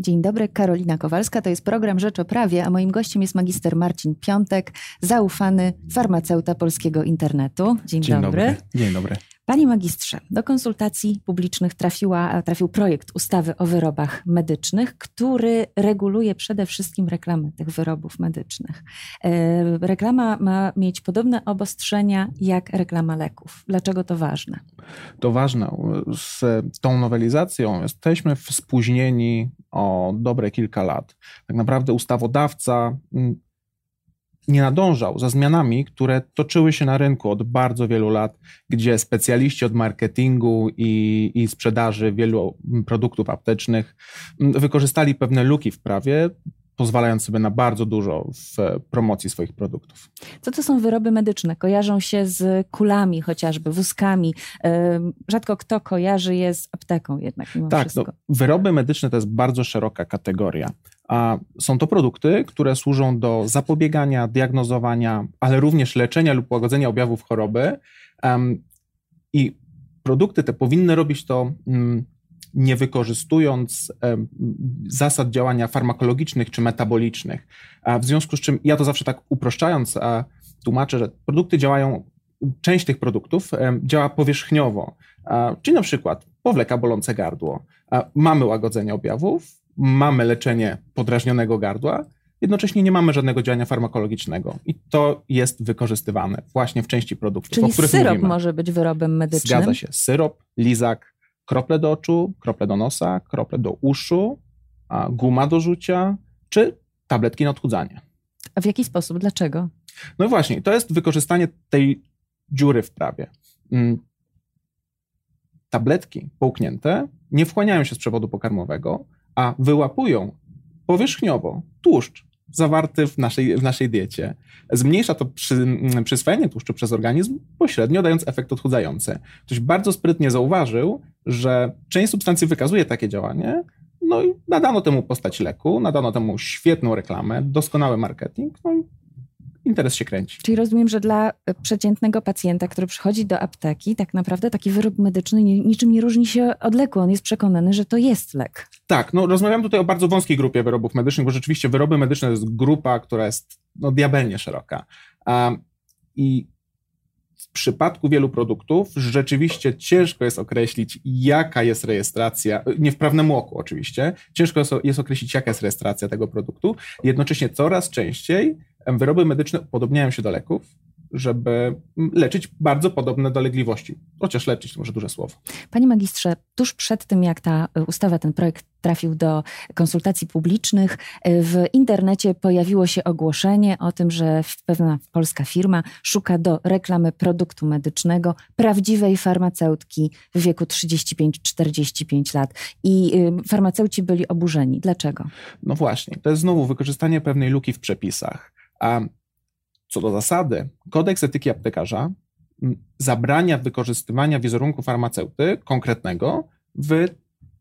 Dzień dobry, Karolina Kowalska. To jest program Rzecz o Prawie, a moim gościem jest magister Marcin Piątek, zaufany farmaceuta polskiego internetu. Dzień, Dzień dobry. dobry. Dzień dobry. Panie magistrze, do konsultacji publicznych trafiła, trafił projekt ustawy o wyrobach medycznych, który reguluje przede wszystkim reklamę tych wyrobów medycznych. E, reklama ma mieć podobne obostrzenia jak reklama leków. Dlaczego to ważne? To ważne. Z tą nowelizacją jesteśmy spóźnieni o dobre kilka lat. Tak naprawdę ustawodawca nie nadążał za zmianami, które toczyły się na rynku od bardzo wielu lat, gdzie specjaliści od marketingu i, i sprzedaży wielu produktów aptecznych wykorzystali pewne luki w prawie, pozwalając sobie na bardzo dużo w promocji swoich produktów. Co to są wyroby medyczne? Kojarzą się z kulami chociażby, wózkami. Rzadko kto kojarzy je z apteką jednak mimo tak, wszystko. No, wyroby medyczne to jest bardzo szeroka kategoria. A są to produkty, które służą do zapobiegania, diagnozowania, ale również leczenia lub łagodzenia objawów choroby. I produkty te powinny robić to um, nie wykorzystując zasad działania farmakologicznych czy metabolicznych. A w związku z czym ja to zawsze tak uproszczając tłumaczę, że produkty działają, część tych produktów działa powierzchniowo, czyli na przykład powleka bolące gardło, mamy łagodzenie objawów, mamy leczenie podrażnionego gardła, jednocześnie nie mamy żadnego działania farmakologicznego. I to jest wykorzystywane właśnie w części produktów, Czyli o których syrop mówimy. może być wyrobem medycznym? Zgadza się. Syrop, lizak, krople do oczu, krople do nosa, krople do uszu, guma do rzucia, czy tabletki na odchudzanie. A w jaki sposób? Dlaczego? No właśnie, to jest wykorzystanie tej dziury w prawie. Mm. Tabletki połknięte nie wchłaniają się z przewodu pokarmowego, a wyłapują powierzchniowo tłuszcz zawarty w naszej, w naszej diecie. Zmniejsza to przy, mm, przyswajanie tłuszczu przez organizm, pośrednio dając efekt odchudzający. Ktoś bardzo sprytnie zauważył, że część substancji wykazuje takie działanie, no i nadano temu postać leku, nadano temu świetną reklamę, doskonały marketing, no i interes się kręci. Czyli rozumiem, że dla przeciętnego pacjenta, który przychodzi do apteki, tak naprawdę taki wyrób medyczny niczym nie różni się od leku. On jest przekonany, że to jest lek. Tak, no rozmawiam tutaj o bardzo wąskiej grupie wyrobów medycznych, bo rzeczywiście wyroby medyczne to jest grupa, która jest no, diabelnie szeroka. Um, I w przypadku wielu produktów rzeczywiście ciężko jest określić, jaka jest rejestracja, nie w prawnym oku oczywiście, ciężko jest określić, jaka jest rejestracja tego produktu. Jednocześnie coraz częściej wyroby medyczne upodobniają się do leków, żeby leczyć bardzo podobne dolegliwości. Chociaż leczyć to może duże słowo. Panie magistrze, tuż przed tym, jak ta ustawa, ten projekt trafił do konsultacji publicznych, w internecie pojawiło się ogłoszenie o tym, że pewna polska firma szuka do reklamy produktu medycznego prawdziwej farmaceutki w wieku 35-45 lat. I farmaceuci byli oburzeni. Dlaczego? No właśnie, to jest znowu wykorzystanie pewnej luki w przepisach. A co do zasady, kodeks etyki aptekarza zabrania wykorzystywania wizerunku farmaceuty konkretnego w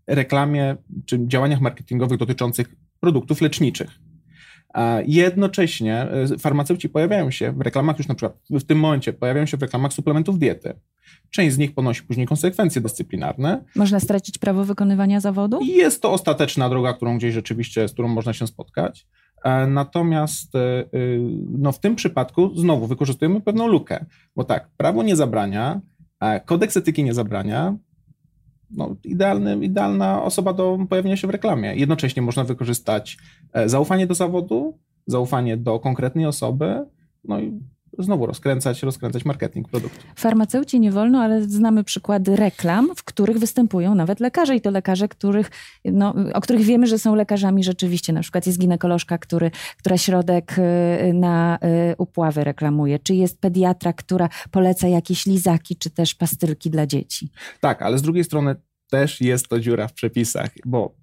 reklamie czy działaniach marketingowych dotyczących produktów leczniczych. Jednocześnie farmaceuci pojawiają się w reklamach, już na przykład w tym momencie pojawiają się w reklamach suplementów diety. Część z nich ponosi później konsekwencje dyscyplinarne. Można stracić prawo wykonywania zawodu? Jest to ostateczna droga, którą gdzieś rzeczywiście, z którą można się spotkać. Natomiast no, w tym przypadku znowu wykorzystujemy pewną lukę, bo tak, prawo nie zabrania, kodeks etyki nie zabrania, no, idealny, idealna osoba do pojawienia się w reklamie. Jednocześnie można wykorzystać zaufanie do zawodu, zaufanie do konkretnej osoby, no i znowu rozkręcać, rozkręcać marketing produktu. Farmaceuci nie wolno, ale znamy przykłady reklam, w których występują nawet lekarze i to lekarze, których, no, o których wiemy, że są lekarzami rzeczywiście. Na przykład jest ginekolożka, który, która środek y, na y, upławy reklamuje, czy jest pediatra, która poleca jakieś lizaki, czy też pastylki dla dzieci. Tak, ale z drugiej strony też jest to dziura w przepisach, bo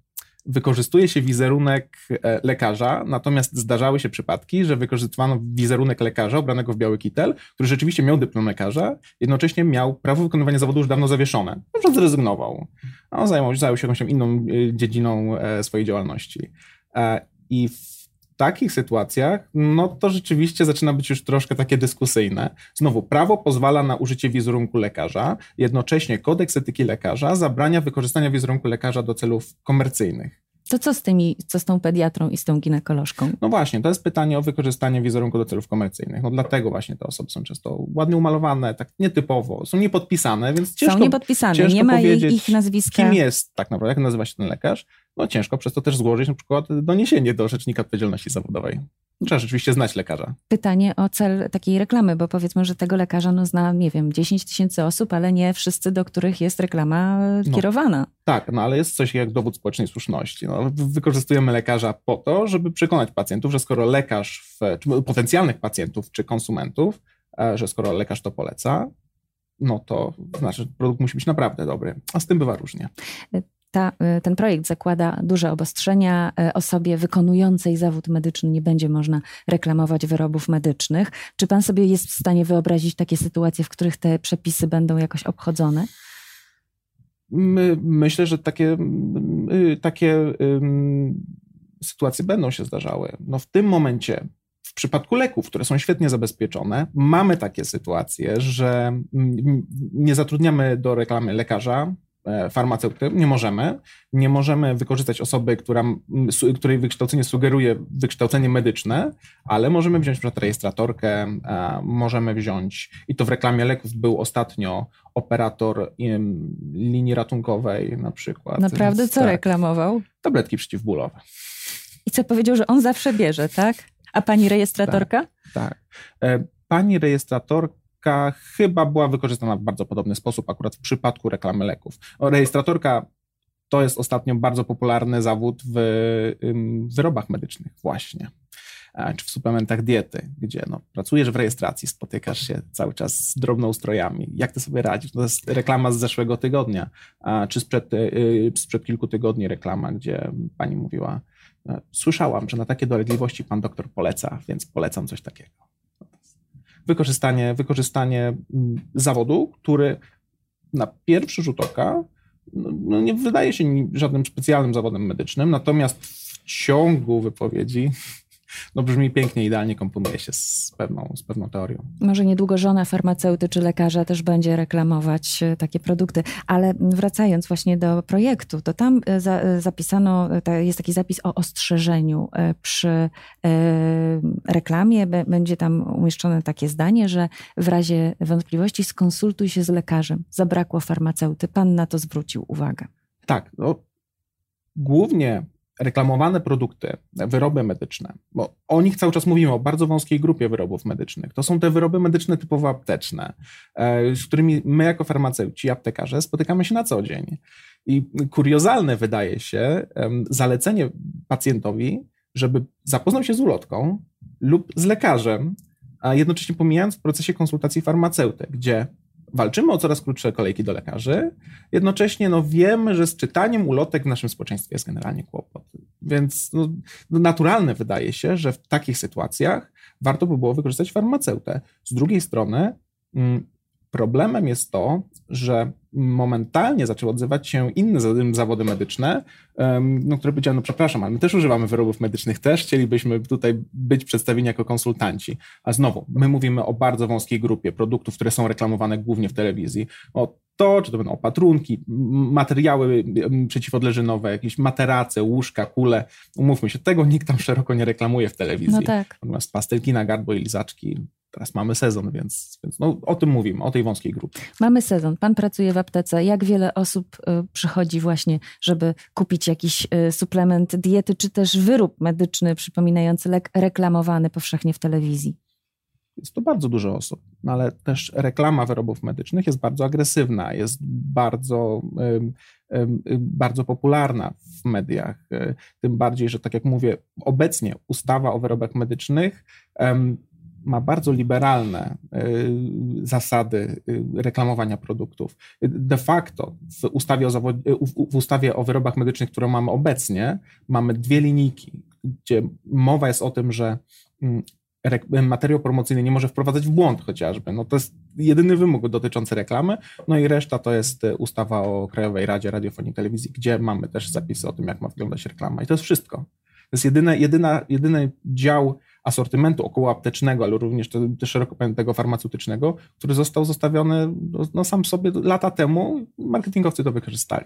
wykorzystuje się wizerunek lekarza, natomiast zdarzały się przypadki, że wykorzystywano wizerunek lekarza ubranego w biały kitel, który rzeczywiście miał dyplom lekarza, jednocześnie miał prawo wykonywania zawodu już dawno zawieszone. Przykład zrezygnował. On zajął, zajął się jakąś inną dziedziną swojej działalności. I w takich sytuacjach, no to rzeczywiście zaczyna być już troszkę takie dyskusyjne. Znowu, prawo pozwala na użycie wizerunku lekarza, jednocześnie kodeks etyki lekarza zabrania wykorzystania wizerunku lekarza do celów komercyjnych. To co z tymi, co z tą pediatrą i z tą ginekolożką? No właśnie, to jest pytanie o wykorzystanie wizerunku do celów komercyjnych. No dlatego właśnie te osoby są często ładnie umalowane, tak nietypowo, są niepodpisane, więc ciężko Są niepodpisane, ciężko nie ma powiedzieć, ich nazwiska. Kim jest tak naprawdę, jak nazywa się ten lekarz? No ciężko przez to też złożyć na przykład doniesienie do Rzecznika Odpowiedzialności Zawodowej. Trzeba rzeczywiście znać lekarza. Pytanie o cel takiej reklamy, bo powiedzmy, że tego lekarza no, zna, nie wiem, 10 tysięcy osób, ale nie wszyscy, do których jest reklama No. kierowana. Tak, no ale jest coś jak dowód społecznej słuszności. No, wykorzystujemy lekarza po to, żeby przekonać pacjentów, że skoro lekarz, w, czy potencjalnych pacjentów czy konsumentów, e, że skoro lekarz to poleca, no to znaczy, że produkt musi być naprawdę dobry. A z tym bywa różnie. Ta, y, ten projekt zakłada duże obostrzenia. Y, Osobie wykonującej zawód medyczny nie będzie można reklamować wyrobów medycznych. Czy pan sobie jest w stanie wyobrazić takie sytuacje, w których te przepisy będą jakoś obchodzone? My, myślę, że takie, y, takie sytuacje będą się zdarzały. No w tym momencie, w przypadku leków, które są świetnie zabezpieczone, mamy takie sytuacje, że mm, nie zatrudniamy do reklamy lekarza, farmaceuty, nie możemy. Nie możemy wykorzystać osoby, która, której wykształcenie sugeruje wykształcenie medyczne, ale możemy wziąć przykład rejestratorkę, e, możemy wziąć, i to w reklamie leków był ostatnio operator linii ratunkowej na przykład. Naprawdę? Więc Co tak, reklamował? Tabletki przeciwbólowe. I co powiedział, że on zawsze bierze, tak? A pani rejestratorka? Tak. E, Pani rejestratorka chyba była wykorzystana w bardzo podobny sposób, akurat w przypadku reklamy leków. Rejestratorka to jest ostatnio bardzo popularny zawód w wyrobach medycznych, właśnie. Czy w suplementach diety, gdzie no, pracujesz w rejestracji, spotykasz się cały czas z drobnoustrojami. Jak ty sobie radzisz? To jest reklama z zeszłego tygodnia, czy sprzed, y, sprzed kilku tygodni reklama, gdzie pani mówiła, e, słyszałam, że na takie dolegliwości pan doktor poleca, więc polecam coś takiego. Wykorzystanie, wykorzystanie mm, zawodu, który na pierwszy rzut oka no, no nie wydaje się żadnym specjalnym zawodem medycznym, natomiast w ciągu wypowiedzi no brzmi pięknie, idealnie komponuje się z pewną, z pewną teorią. Może niedługo żona farmaceuty czy lekarza też będzie reklamować e, takie produkty. Ale wracając właśnie do projektu, to tam e, za, e, zapisano, jest taki zapis o ostrzeżeniu przy reklamie. Będzie tam umieszczone takie zdanie, że w razie wątpliwości skonsultuj się z lekarzem. Zabrakło farmaceuty. Pan na to zwrócił uwagę. Tak, no, głównie reklamowane produkty, wyroby medyczne, bo o nich cały czas mówimy, o bardzo wąskiej grupie wyrobów medycznych. To są te wyroby medyczne typowo apteczne, e, z którymi my jako farmaceuci, aptekarze spotykamy się na co dzień. I kuriozalne wydaje się zalecenie pacjentowi, żeby zapoznał się z ulotką lub z lekarzem, a jednocześnie pomijając w procesie konsultacji farmaceuty, gdzie walczymy o coraz krótsze kolejki do lekarzy, jednocześnie no, wiemy, że z czytaniem ulotek w naszym społeczeństwie jest generalnie kłopot. Więc no, no, naturalne wydaje się, że w takich sytuacjach warto by było wykorzystać farmaceutę. Z drugiej strony mm, problemem jest to, że momentalnie zaczęły odzywać się inne za- zawody medyczne, no, które powiedziały, no przepraszam, ale my też używamy wyrobów medycznych, też chcielibyśmy tutaj być przedstawieni jako konsultanci. A znowu, my mówimy o bardzo wąskiej grupie produktów, które są reklamowane głównie w telewizji. O to, czy to będą opatrunki, materiały przeciwodleżynowe, jakieś materace, łóżka, kule. Umówmy się, tego nikt tam szeroko nie reklamuje w telewizji. No tak. Natomiast pastelki na gardło i lizaczki, teraz mamy sezon, więc, więc no, o tym mówimy, o tej wąskiej grupie. Mamy sezon, pan pracuje w aptece. Jak wiele osób y, przychodzi właśnie, żeby kupić jakiś y, suplement diety, czy też wyrób medyczny przypominający lek reklamowany powszechnie w telewizji? Jest to bardzo dużo osób, no ale też reklama wyrobów medycznych jest bardzo agresywna, jest bardzo, bardzo popularna w mediach. Y, Tym bardziej, że tak jak mówię, obecnie ustawa o wyrobach medycznych ma bardzo liberalne y, zasady y, reklamowania produktów. De facto w ustawie o, y, w- ustawie o wyrobach medycznych, którą mamy obecnie, mamy dwie linijki, gdzie mowa jest o tym, że mm, materiał promocyjny nie może wprowadzać w błąd chociażby. No to jest jedyny wymóg dotyczący reklamy, no i reszta to jest ustawa o Krajowej Radzie Radiofonii i Telewizji, gdzie mamy też zapisy o tym, jak ma wyglądać reklama i to jest wszystko. To jest jedyne, jedyna, jedyny dział asortymentu okołoaptecznego, ale również te, te szeroko pojętego farmaceutycznego, który został zostawiony no, no, sam sobie lata temu. Marketingowcy to wykorzystali.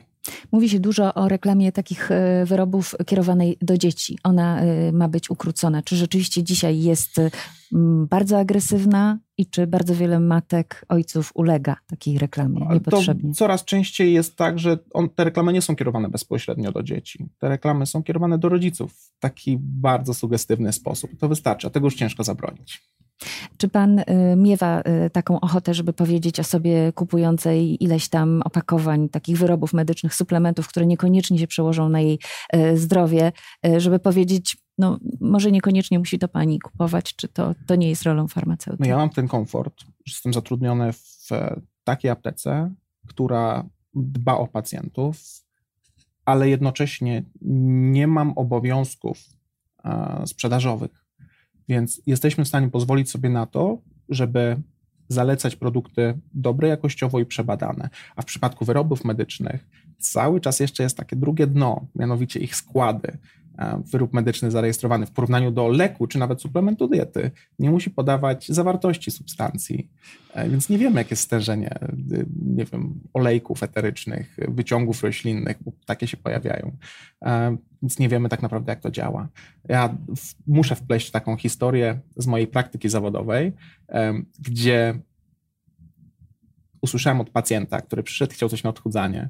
Mówi się dużo o reklamie takich e, wyrobów kierowanej do dzieci. Ona e, ma być ukrócona. Czy rzeczywiście dzisiaj jest bardzo agresywna i czy bardzo wiele matek, ojców ulega takiej reklamie niepotrzebnie? To coraz częściej jest tak, że on, te reklamy nie są kierowane bezpośrednio do dzieci. Te reklamy są kierowane do rodziców w taki bardzo sugestywny sposób. To wystarczy, a tego już ciężko zabronić. Czy pan y, miewa y, taką ochotę, żeby powiedzieć o sobie kupującej ileś tam opakowań takich wyrobów medycznych, suplementów, które niekoniecznie się przełożą na jej y, zdrowie, żeby powiedzieć, no może niekoniecznie musi to pani kupować, czy to, to nie jest rolą farmaceuty? No ja mam ten komfort, że jestem zatrudniony w takiej aptece, która dba o pacjentów, ale jednocześnie nie mam obowiązków sprzedażowych więc jesteśmy w stanie pozwolić sobie na to, żeby zalecać produkty dobre jakościowo i przebadane. A w przypadku wyrobów medycznych cały czas jeszcze jest takie drugie dno, mianowicie ich składy. E, wyrób medyczny zarejestrowany w porównaniu do leku czy nawet suplementu diety nie musi podawać zawartości substancji, e, więc nie wiemy, jakie jest stężenie e, nie wiem, olejków eterycznych, wyciągów roślinnych, bo takie się pojawiają, więc nie wiemy tak naprawdę, jak to działa. Ja muszę wpleść taką historię z mojej praktyki zawodowej, gdzie usłyszałem od pacjenta, który przyszedł, chciał coś na odchudzanie.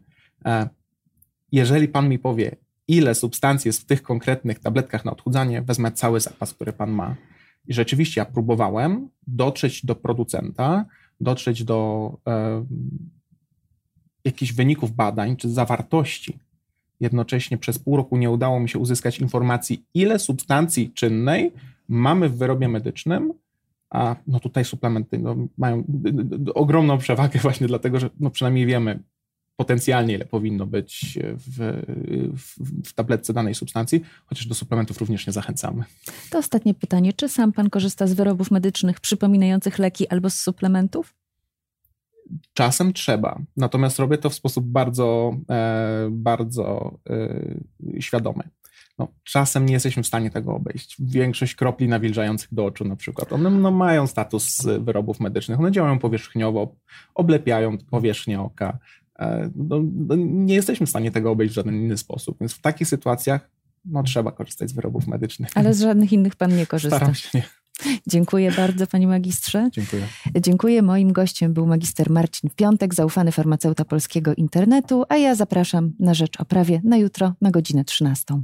Jeżeli pan mi powie, ile substancji jest w tych konkretnych tabletkach na odchudzanie, wezmę cały zapas, który pan ma. I rzeczywiście ja próbowałem dotrzeć do producenta, dotrzeć do e, jakichś wyników badań czy zawartości. Jednocześnie przez pół roku nie udało mi się uzyskać informacji, ile substancji czynnej mamy w wyrobie medycznym, a no tutaj suplementy no, mają ogromną przewagę właśnie dlatego, że no przynajmniej wiemy, potencjalnie ile powinno być w, w, w, tabletce danej substancji, chociaż do suplementów również nie zachęcamy. To ostatnie pytanie. Czy sam pan korzysta z wyrobów medycznych przypominających leki albo z suplementów? Czasem trzeba, natomiast robię to w sposób bardzo, e, bardzo e, świadomy. No, czasem nie jesteśmy w stanie tego obejść. Większość kropli nawilżających do oczu na przykład, one no, mają status wyrobów medycznych, one działają powierzchniowo, oblepiają powierzchnię oka, no, no, nie jesteśmy w stanie tego obejść w żaden inny sposób. Więc w takich sytuacjach no, trzeba korzystać z wyrobów medycznych. Ale z żadnych innych pan nie korzysta. Staram się nie. Dziękuję bardzo, panie magistrze. Dziękuję. Dziękuję. Moim gościem był magister Marcin Piątek, zaufany farmaceuta polskiego internetu, a ja zapraszam na rzecz o prawie na jutro na godzinę 13.